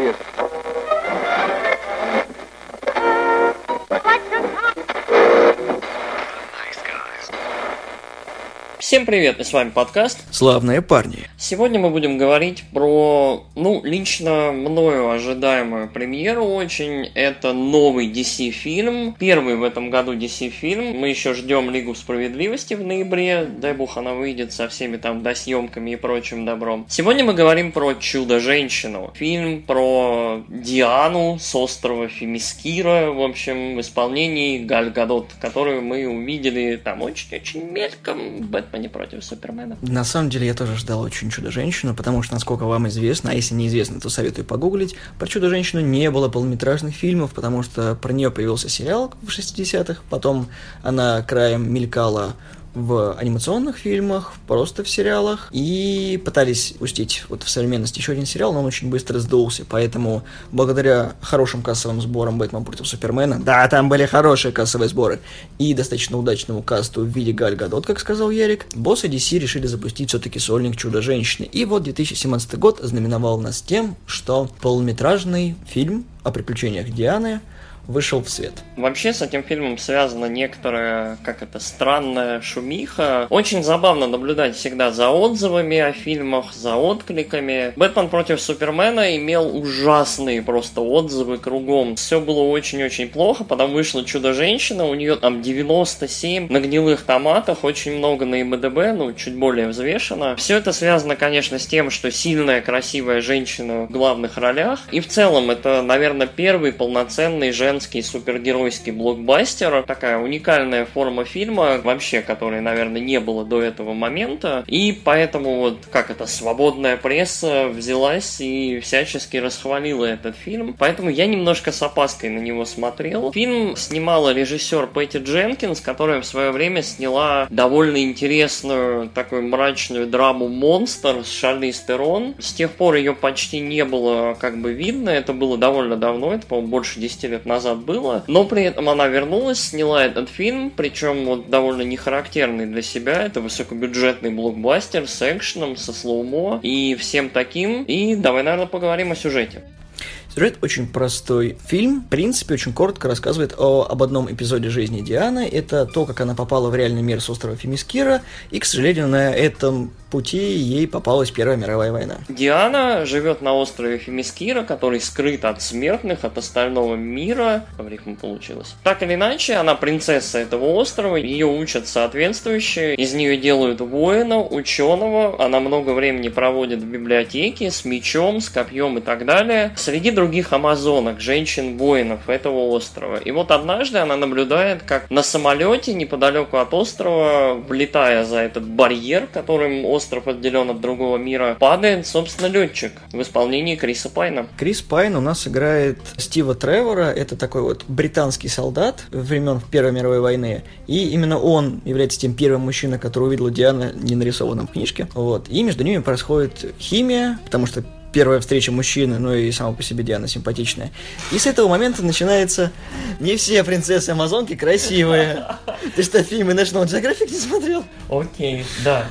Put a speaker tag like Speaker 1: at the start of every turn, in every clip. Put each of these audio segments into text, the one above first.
Speaker 1: человек.
Speaker 2: Всем привет, и с вами подкаст.
Speaker 3: Славные парни.
Speaker 2: Сегодня мы будем говорить про, ну, лично мною ожидаемую премьеру очень. Это новый DC-фильм. Первый в этом году DC-фильм. Мы еще ждем Лигу Справедливости в ноябре. Дай бог она выйдет со всеми там досъемками и прочим добром. Сегодня мы говорим про Чудо-женщину. Фильм про Диану с острова Фемискира, в общем, в исполнении Галь Гадот, которую мы увидели там очень-очень мельком в Бэтмене против Супермена.
Speaker 3: На самом деле я тоже ждал очень Чудо-женщину, потому что, насколько вам известно, а если неизвестно, то советую погуглить, про Чудо-женщину не было полнометражных фильмов, потому что про нее появился сериал в 60-х, потом она краем мелькала в анимационных фильмах, просто в сериалах, и пытались пустить вот в современности еще один сериал, но он очень быстро сдулся, поэтому благодаря хорошим кассовым сборам «Бэтмен против Супермена», да, там были хорошие кассовые сборы, и достаточно удачному касту в виде Галь Гадот, как сказал Ярик, боссы DC решили запустить все-таки сольник «Чудо-женщины», и вот 2017 год знаменовал нас тем, что полнометражный фильм о приключениях Дианы – вышел в свет.
Speaker 2: Вообще с этим фильмом связана некоторая, как это, странная шумиха. Очень забавно наблюдать всегда за отзывами о фильмах, за откликами. «Бэтмен против Супермена» имел ужасные просто отзывы кругом. Все было очень-очень плохо, потом вышла «Чудо-женщина», у нее там 97 на гнилых томатах, очень много на МДБ, ну, чуть более взвешено. Все это связано, конечно, с тем, что сильная, красивая женщина в главных ролях. И в целом это, наверное, первый полноценный женский женский супергеройский блокбастер. Такая уникальная форма фильма, вообще, которой, наверное, не было до этого момента. И поэтому вот, как это, свободная пресса взялась и всячески расхвалила этот фильм. Поэтому я немножко с опаской на него смотрел. Фильм снимала режиссер Пэтти Дженкинс, которая в свое время сняла довольно интересную такую мрачную драму «Монстр» с Шарли Стерон. С тех пор ее почти не было как бы видно. Это было довольно давно, это, по-моему, больше 10 лет назад назад было, но при этом она вернулась, сняла этот фильм, причем вот довольно нехарактерный для себя, это высокобюджетный блокбастер с экшеном, со слоумо и всем таким, и давай, наверное, поговорим о сюжете.
Speaker 3: Сюжет очень простой. Фильм, в принципе, очень коротко рассказывает о, об одном эпизоде жизни Дианы. Это то, как она попала в реальный мир с острова Фемискира. И, к сожалению, на этом пути ей попалась Первая мировая война.
Speaker 2: Диана живет на острове Фемискира, который скрыт от смертных, от остального мира. В рифму получилось. Так или иначе, она принцесса этого острова, ее учат соответствующие, из нее делают воина, ученого, она много времени проводит в библиотеке с мечом, с копьем и так далее. Среди других амазонок, женщин-воинов этого острова. И вот однажды она наблюдает, как на самолете неподалеку от острова, влетая за этот барьер, которым остров отделен от другого мира, падает, собственно, летчик в исполнении Криса Пайна.
Speaker 3: Крис Пайн у нас играет Стива Тревора, это такой вот британский солдат времен Первой мировой войны, и именно он является тем первым мужчиной, который увидел Диана не нарисованном в книжке. Вот. И между ними происходит химия, потому что первая встреча мужчины, ну и сама по себе Диана симпатичная. И с этого момента начинается не все принцессы Амазонки красивые. Ты что, фильмы National Geographic не смотрел?
Speaker 2: Окей, да.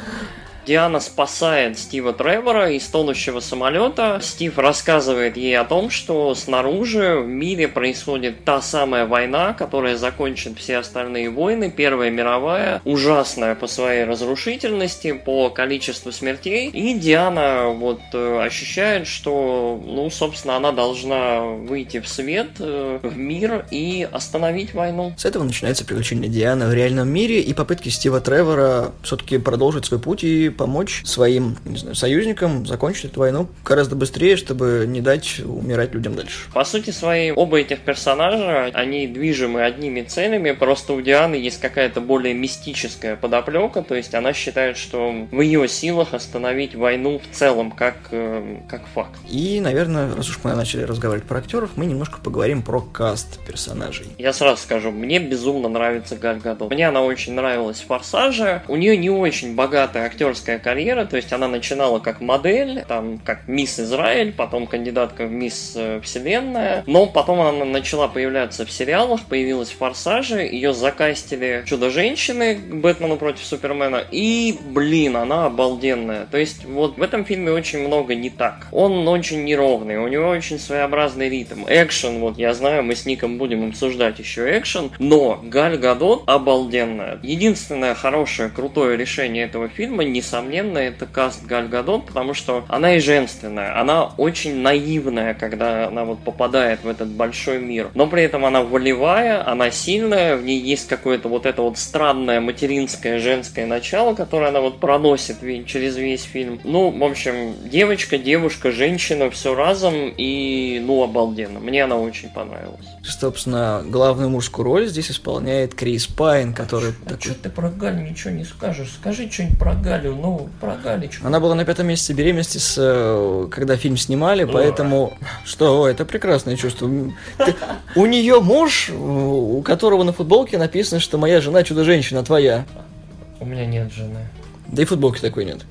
Speaker 2: Диана спасает Стива Тревора из тонущего самолета. Стив рассказывает ей о том, что снаружи в мире происходит та самая война, которая закончит все остальные войны. Первая мировая, ужасная по своей разрушительности, по количеству смертей. И Диана вот э, ощущает, что, ну, собственно, она должна выйти в свет, э, в мир и остановить войну.
Speaker 3: С этого начинается приключение Дианы в реальном мире и попытки Стива Тревора все-таки продолжить свой путь и помочь своим не знаю, союзникам закончить эту войну гораздо быстрее, чтобы не дать умирать людям дальше.
Speaker 2: По сути своей, оба этих персонажа, они движимы одними целями, просто у Дианы есть какая-то более мистическая подоплека, то есть она считает, что в ее силах остановить войну в целом, как, э, как факт.
Speaker 3: И, наверное, раз уж мы начали разговаривать про актеров, мы немножко поговорим про каст персонажей.
Speaker 2: Я сразу скажу, мне безумно нравится Галь Гадот. Мне она очень нравилась в «Форсаже». У нее не очень богатая актерская актерская карьера, то есть она начинала как модель, там, как мисс Израиль, потом кандидатка в мисс э, Вселенная, но потом она начала появляться в сериалах, появилась в Форсаже, ее закастили Чудо-женщины к Бэтмену против Супермена, и, блин, она обалденная. То есть вот в этом фильме очень много не так. Он очень неровный, у него очень своеобразный ритм. Экшен, вот я знаю, мы с Ником будем обсуждать еще экшен, но Галь Гадот обалденная. Единственное хорошее, крутое решение этого фильма, несомненно, это каст Галь Гадот, потому что она и женственная, она очень наивная, когда она вот попадает в этот большой мир, но при этом она волевая, она сильная, в ней есть какое-то вот это вот странное материнское женское начало, которое она вот проносит через весь фильм. Ну, в общем, девочка, девушка, женщина, все разом, и, ну, обалденно. Мне она очень понравилась.
Speaker 3: Собственно, главную мужскую роль здесь исполняет Крис Пайн, который...
Speaker 2: А такой... что ты про Галю ничего не скажешь? Скажи что-нибудь про Галю, ну, про Галю. Что
Speaker 3: Она была на пятом месяце беременности, с, э, когда фильм снимали, поэтому... Что, это прекрасное чувство. Ты... У нее муж, у которого на футболке написано, что моя жена чудо-женщина, твоя.
Speaker 2: У меня нет жены.
Speaker 3: Да и футболки такой нет.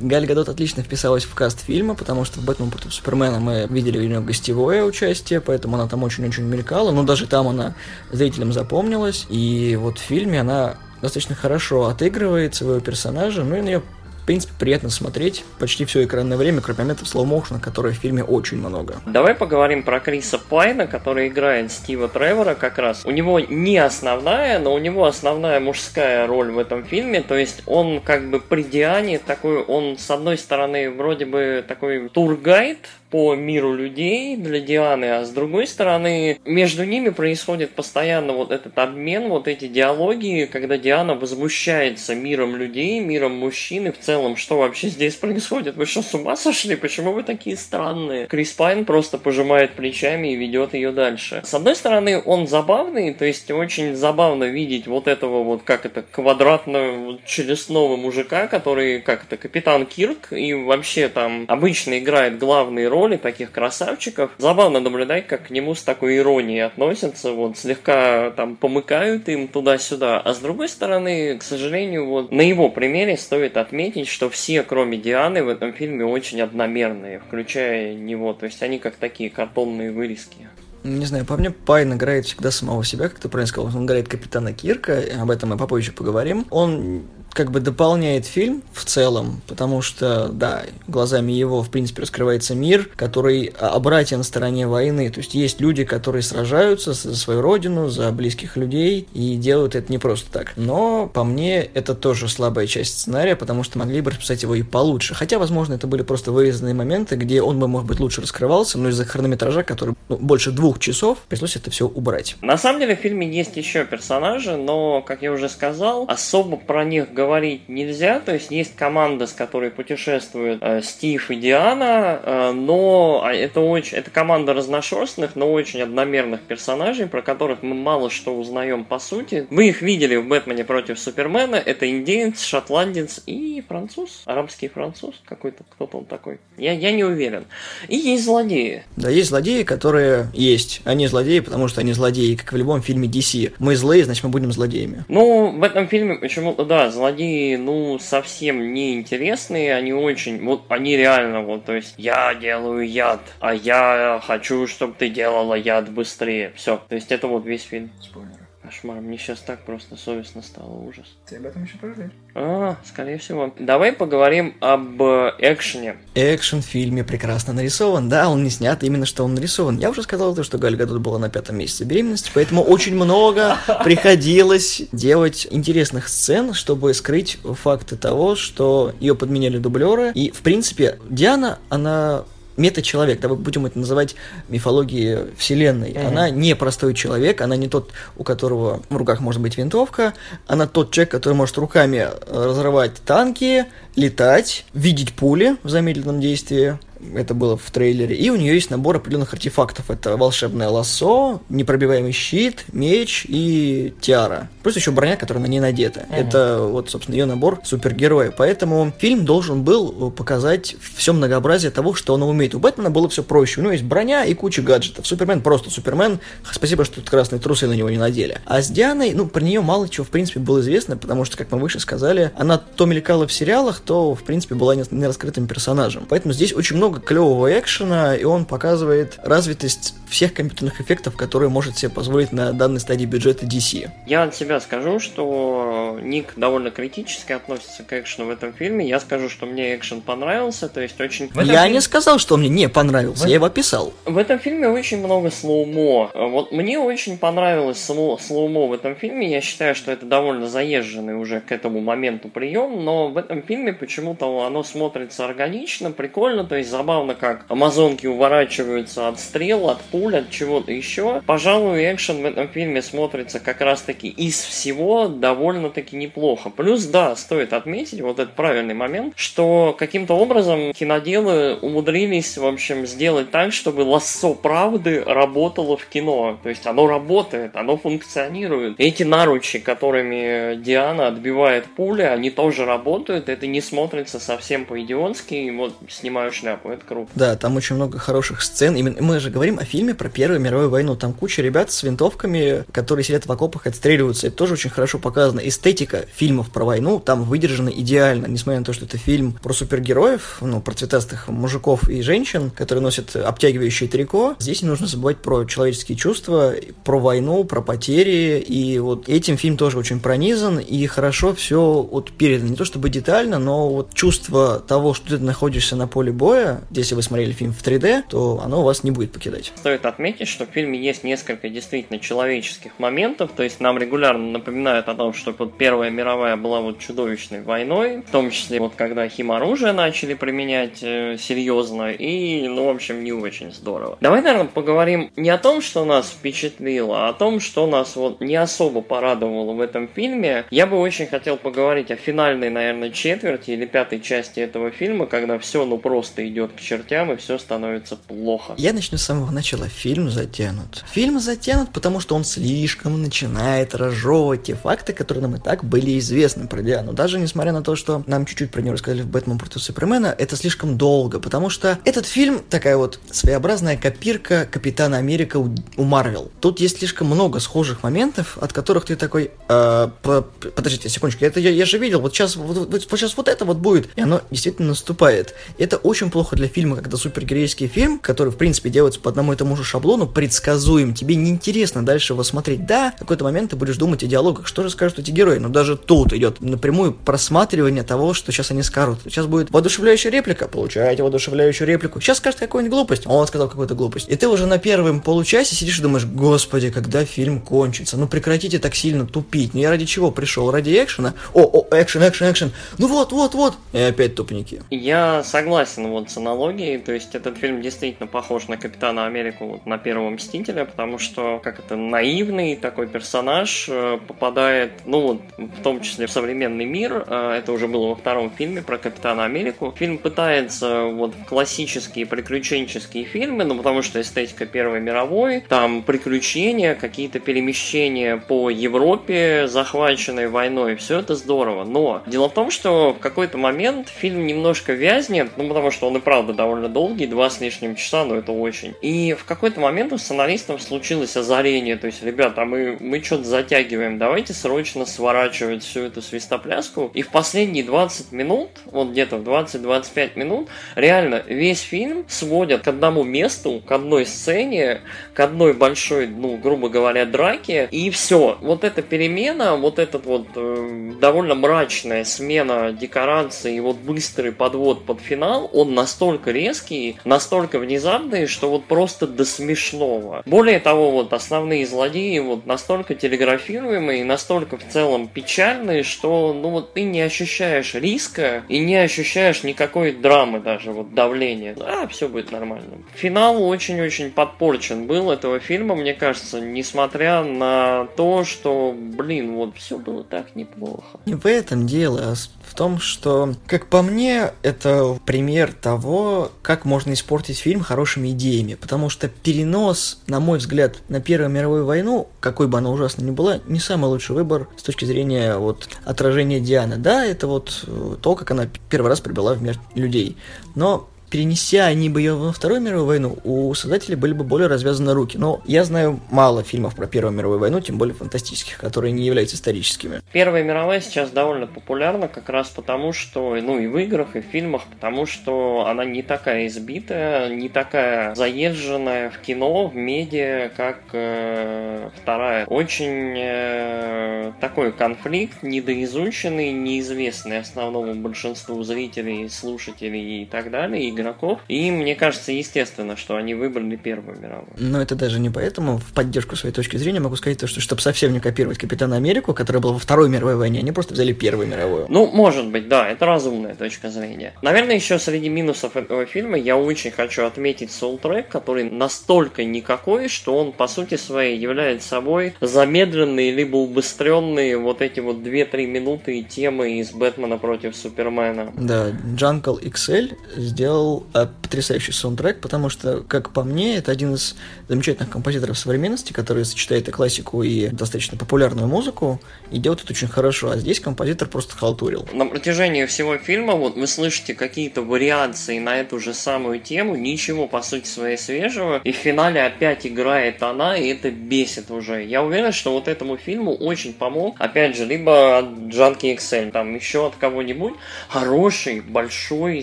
Speaker 3: Галь Гадот отлично вписалась в каст фильма, потому что в «Бэтмен против Супермена» мы видели у нее гостевое участие, поэтому она там очень-очень мелькала, но даже там она зрителям запомнилась, и вот в фильме она достаточно хорошо отыгрывает своего персонажа, ну и на нее в принципе, приятно смотреть почти все экранное время, кроме моментов слоу-моушена, которые в фильме очень много.
Speaker 2: Давай поговорим про Криса Пайна, который играет Стива Тревора как раз. У него не основная, но у него основная мужская роль в этом фильме, то есть он как бы при Диане такой, он с одной стороны вроде бы такой тургайд, по миру людей для Дианы, а с другой стороны, между ними происходит постоянно вот этот обмен, вот эти диалоги, когда Диана возмущается миром людей, миром мужчин и в целом, что вообще здесь происходит? Вы что, с ума сошли? Почему вы такие странные? Крис Пайн просто пожимает плечами и ведет ее дальше. С одной стороны, он забавный, то есть очень забавно видеть вот этого вот, как это, квадратного челюстного мужика, который, как это, капитан Кирк, и вообще там обычно играет главные роли роли таких красавчиков. Забавно наблюдать, как к нему с такой иронией относятся, вот слегка там помыкают им туда-сюда. А с другой стороны, к сожалению, вот на его примере стоит отметить, что все, кроме Дианы, в этом фильме очень одномерные, включая него. То есть они как такие картонные вырезки.
Speaker 3: Не знаю, по мне Пайн играет всегда самого себя, как ты правильно сказал. Он играет капитана Кирка, об этом мы попозже поговорим. Он как бы дополняет фильм в целом, потому что, да, глазами его, в принципе, раскрывается мир, который обратен на стороне войны. То есть есть люди, которые сражаются за свою родину, за близких людей, и делают это не просто так. Но, по мне, это тоже слабая часть сценария, потому что могли бы расписать его и получше. Хотя, возможно, это были просто вырезанные моменты, где он бы, может быть, лучше раскрывался, но из-за хронометража, который ну, больше двух часов, пришлось это все убрать.
Speaker 2: На самом деле в фильме есть еще персонажи, но, как я уже сказал, особо про них говорить нельзя, то есть есть команда, с которой путешествуют э, Стив и Диана, э, но а, это очень, это команда разношерстных, но очень одномерных персонажей, про которых мы мало что узнаем по сути. Вы их видели в Бэтмене против Супермена, это индеец, шотландец и француз, арабский француз, какой-то, кто-то он такой. Я, я не уверен. И есть злодеи.
Speaker 3: Да, есть злодеи, которые есть. Они злодеи, потому что они злодеи, как в любом фильме DC. Мы злые, значит мы будем злодеями.
Speaker 2: Ну, в этом фильме почему-то, да, злодеи злодеи, ну, совсем не интересные, они очень, вот, они реально, вот, то есть, я делаю яд, а я хочу, чтобы ты делала яд быстрее. Все, то есть, это вот весь фильм.
Speaker 3: Спойлер.
Speaker 2: Кошмар, мне сейчас так просто совестно стало, ужас.
Speaker 3: Ты об этом еще пожалеешь.
Speaker 2: А, скорее всего. Давай поговорим об э, экшене.
Speaker 3: Экшен в фильме прекрасно нарисован. Да, он не снят, именно что он нарисован. Я уже сказал, то, что Галь Гадот была на пятом месяце беременности, поэтому очень много приходилось делать интересных сцен, чтобы скрыть факты того, что ее подменяли дублеры. И, в принципе, Диана, она мета-человек, давай будем это называть мифологией вселенной. Mm-hmm. Она не простой человек, она не тот, у которого в руках может быть винтовка, она тот человек, который может руками разрывать танки, летать, видеть пули в замедленном действии, это было в трейлере. И у нее есть набор определенных артефактов. Это волшебное лассо, непробиваемый щит, меч и тиара. Плюс еще броня, которая на ней надета. Uh-huh. Это вот, собственно, ее набор супергероя. Поэтому фильм должен был показать все многообразие того, что он умеет. У Бэтмена было все проще. У него есть броня и куча гаджетов. Супермен просто Супермен. Спасибо, что тут красные трусы на него не надели. А с Дианой, ну, про нее мало чего, в принципе, было известно, потому что, как мы выше сказали, она то мелькала в сериалах, то, в принципе, была не раскрытым персонажем. Поэтому здесь очень много клевого экшена, и он показывает развитость всех компьютерных эффектов, которые может себе позволить на данной стадии бюджета DC.
Speaker 2: Я от себя скажу, что Ник довольно критически относится к экшену в этом фильме. Я скажу, что мне экшен понравился, то есть очень...
Speaker 3: Я фильме... не сказал, что мне не понравился, в... я его описал.
Speaker 2: В этом фильме очень много slow-mo. Вот мне очень понравилось slow... slow-mo в этом фильме. Я считаю, что это довольно заезженный уже к этому моменту прием, но в этом фильме почему-то оно смотрится органично, прикольно, то есть забавно, как амазонки уворачиваются от стрел, от пуль, от чего-то еще. Пожалуй, экшен в этом фильме смотрится как раз-таки из всего довольно-таки неплохо. Плюс, да, стоит отметить вот этот правильный момент, что каким-то образом киноделы умудрились, в общем, сделать так, чтобы лассо правды работало в кино. То есть оно работает, оно функционирует. Эти наручи, которыми Диана отбивает пули, они тоже работают, это не смотрится совсем по-идиотски, и вот снимаю шляпу это круто.
Speaker 3: Да, там очень много хороших сцен. Именно мы же говорим о фильме про Первую мировую войну. Там куча ребят с винтовками, которые сидят в окопах, отстреливаются. Это тоже очень хорошо показано. Эстетика фильмов про войну там выдержана идеально, несмотря на то, что это фильм про супергероев, ну, про цветастых мужиков и женщин, которые носят обтягивающие трико. Здесь не нужно забывать про человеческие чувства, про войну, про потери. И вот этим фильм тоже очень пронизан и хорошо все вот передано. Не то чтобы детально, но вот чувство того, что ты находишься на поле боя, если вы смотрели фильм в 3D, то оно вас не будет покидать.
Speaker 2: Стоит отметить, что в фильме есть несколько действительно человеческих моментов, то есть нам регулярно напоминают о том, что вот Первая мировая была вот чудовищной войной, в том числе вот когда химоружие начали применять э, серьезно, и, ну, в общем, не очень здорово. Давай, наверное, поговорим не о том, что нас впечатлило, а о том, что нас вот не особо порадовало в этом фильме. Я бы очень хотел поговорить о финальной, наверное, четверти или пятой части этого фильма, когда все, ну, просто идет к чертям, и все становится плохо.
Speaker 3: Я начну с самого начала. Фильм затянут. Фильм затянут, потому что он слишком начинает разжевывать те факты, которые нам и так были известны про Диану. Даже несмотря на то, что нам чуть-чуть про нее рассказали в «Бэтмен против Супермена», это слишком долго, потому что этот фильм такая вот своеобразная копирка Капитана Америка у Марвел. Тут есть слишком много схожих моментов, от которых ты такой, э, по, подождите секундочку, это я, я же видел, вот сейчас вот, вот, вот сейчас вот это вот будет, и оно действительно наступает. Это очень плохо для фильма, когда супергеройский фильм, который, в принципе, делается по одному и тому же шаблону, предсказуем. Тебе неинтересно дальше его смотреть. Да, в какой-то момент ты будешь думать о диалогах, что же скажут эти герои, но даже тут идет напрямую просматривание того, что сейчас они скажут. Сейчас будет воодушевляющая реплика, получаете воодушевляющую реплику. Сейчас скажет какую-нибудь глупость, он сказал какую-то глупость. И ты уже на первом получасе сидишь и думаешь, господи, когда фильм кончится? Ну прекратите так сильно тупить. Ну я ради чего пришел? Ради экшена? О, о, экшен, экшен, экшен. Ну вот, вот, вот. И опять тупники.
Speaker 2: Я согласен вот с аналогией, то есть этот фильм действительно похож на Капитана Америку, вот, на Первого Мстителя, потому что, как это, наивный такой персонаж э, попадает, ну вот, в том числе в современный мир, э, это уже было во втором фильме про Капитана Америку. Фильм пытается вот в классические приключенческие фильмы, ну потому что эстетика Первой мировой, там приключения, какие-то перемещения по Европе, захваченной войной, все это здорово, но дело в том, что в какой-то момент фильм немножко вязнет, ну потому что он и правда довольно долгий, два с лишним часа, но это очень. И в какой-то момент у сценаристов случилось озарение, то есть, ребята, мы, мы что-то затягиваем, давайте срочно сворачивать всю эту свистопляску. И в последние 20 минут, вот где-то в 20-25 минут, реально весь фильм сводят к одному месту, к одной сцене, к одной большой, ну, грубо говоря, драке, и все. Вот эта перемена, вот этот вот э, довольно мрачная смена декораций и вот быстрый подвод под финал, он настолько резкие, настолько внезапные, что вот просто до смешного. Более того, вот основные злодеи вот настолько телеграфируемые, настолько в целом печальные, что ну вот ты не ощущаешь риска и не ощущаешь никакой драмы даже, вот давления. Да, все будет нормально. Финал очень-очень подпорчен был этого фильма, мне кажется, несмотря на то, что, блин, вот все было так неплохо.
Speaker 3: Не в этом дело, а в том, что, как по мне, это пример того, как можно испортить фильм хорошими идеями, потому что перенос, на мой взгляд, на Первую мировую войну, какой бы она ужасной ни была, не самый лучший выбор с точки зрения вот отражения Дианы. Да, это вот э, то, как она первый раз прибыла в мир людей, но перенеся они бы ее во Вторую мировую войну, у создателей были бы более развязаны руки. Но я знаю мало фильмов про Первую мировую войну, тем более фантастических, которые не являются историческими.
Speaker 2: Первая мировая сейчас довольно популярна как раз потому, что, ну и в играх, и в фильмах, потому что она не такая избитая, не такая заезженная в кино, в медиа, как э, вторая. Очень э, такой конфликт, недоизученный, неизвестный основному большинству зрителей, слушателей и так далее, игроков. И мне кажется, естественно, что они выбрали Первую мировую.
Speaker 3: Но это даже не поэтому. В поддержку своей точки зрения могу сказать то, что чтобы совсем не копировать Капитана Америку, которая была во Второй мировой войне, они просто взяли Первую мировую.
Speaker 2: Ну, может быть, да, это разумная точка зрения. Наверное, еще среди минусов этого фильма я очень хочу отметить саундтрек, который настолько никакой, что он, по сути своей, является собой замедленные либо убыстренные вот эти вот 2-3 минуты темы из Бэтмена против Супермена.
Speaker 3: Да, Джанкл XL сделал сделал э, потрясающий саундтрек, потому что, как по мне, это один из замечательных композиторов современности, который сочетает и классику, и достаточно популярную музыку, и делает это очень хорошо. А здесь композитор просто халтурил.
Speaker 2: На протяжении всего фильма вот вы слышите какие-то вариации на эту же самую тему, ничего, по сути своей, свежего, и в финале опять играет она, и это бесит уже. Я уверен, что вот этому фильму очень помог, опять же, либо от Джанки XL, там еще от кого-нибудь, хороший, большой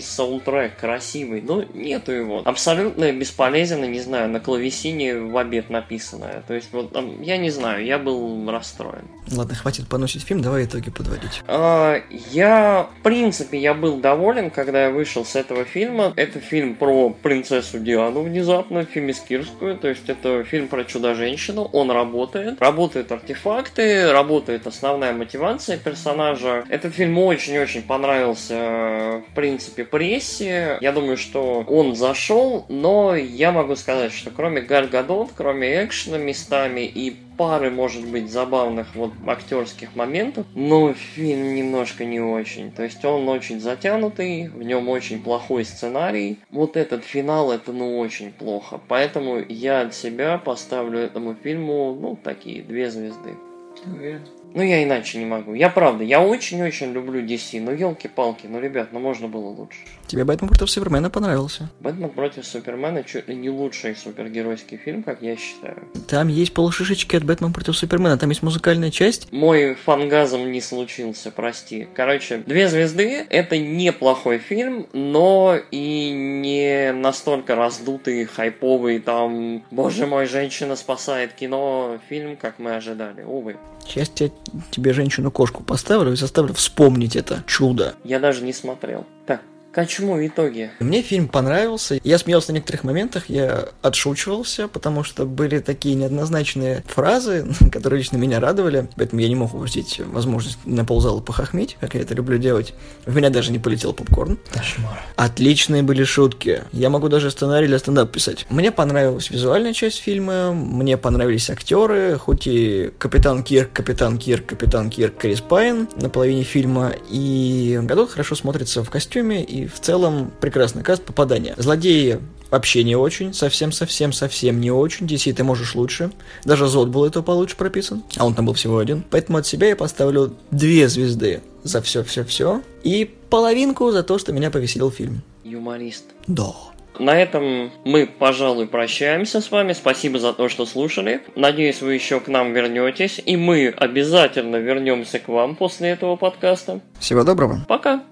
Speaker 2: саундтрек, красивый красивый, но нету его. Абсолютно бесполезно, не знаю, на клавесине в обед написанное. То есть, вот, я не знаю, я был расстроен.
Speaker 3: Ладно, хватит поносить фильм, давай итоги подводить.
Speaker 2: А, я, в принципе, я был доволен, когда я вышел с этого фильма. Это фильм про принцессу Диану внезапно, фемискирскую, то есть это фильм про чудо-женщину, он работает. Работают артефакты, работает основная мотивация персонажа. Этот фильм очень-очень понравился, в принципе, прессе. Я думаю, что он зашел, но я могу сказать, что кроме Галь Гадот, кроме экшена местами и пары, может быть, забавных вот актерских моментов, но фильм немножко не очень. То есть он очень затянутый, в нем очень плохой сценарий. Вот этот финал, это ну очень плохо. Поэтому я от себя поставлю этому фильму, ну, такие две звезды.
Speaker 3: Уверен?
Speaker 2: Ну, я иначе не могу. Я правда, я очень-очень люблю DC. Ну, елки-палки, ну, ребят, ну, можно было лучше.
Speaker 3: Тебе Бэтмен против Супермена понравился?
Speaker 2: Бэтмен против Супермена чуть ли не лучший супергеройский фильм, как я считаю.
Speaker 3: Там есть полшишечки от Бэтмен против Супермена, там есть музыкальная часть.
Speaker 2: Мой фангазм не случился, прости. Короче, «Две звезды» — это неплохой фильм, но и не настолько раздутый, хайповый, там, боже мой, женщина спасает кино фильм, как мы ожидали, увы.
Speaker 3: Я тебе женщину-кошку поставлю и заставлю вспомнить это чудо.
Speaker 2: Я даже не смотрел. Так, к чему итоге?
Speaker 3: Мне фильм понравился. Я смеялся на некоторых моментах, я отшучивался, потому что были такие неоднозначные фразы, которые лично меня радовали. Поэтому я не мог упустить возможность на ползала похохмить, как я это люблю делать. В меня даже не полетел попкорн.
Speaker 2: Кошмар.
Speaker 3: Отличные были шутки. Я могу даже сценарий для стендап писать. Мне понравилась визуальная часть фильма, мне понравились актеры, хоть и Капитан Кирк, Капитан Кирк, Капитан Кирк, Крис Пайн на половине фильма, и Гадот хорошо смотрится в костюме и в целом прекрасный каст попадания. Злодеи вообще не очень, совсем-совсем-совсем не очень. DC ты можешь лучше. Даже Зод был это получше прописан, а он там был всего один. Поэтому от себя я поставлю две звезды за все-все-все и половинку за то, что меня повеселил фильм.
Speaker 2: Юморист.
Speaker 3: Да.
Speaker 2: На этом мы, пожалуй, прощаемся с вами. Спасибо за то, что слушали. Надеюсь, вы еще к нам вернетесь. И мы обязательно вернемся к вам после этого подкаста.
Speaker 3: Всего доброго.
Speaker 2: Пока.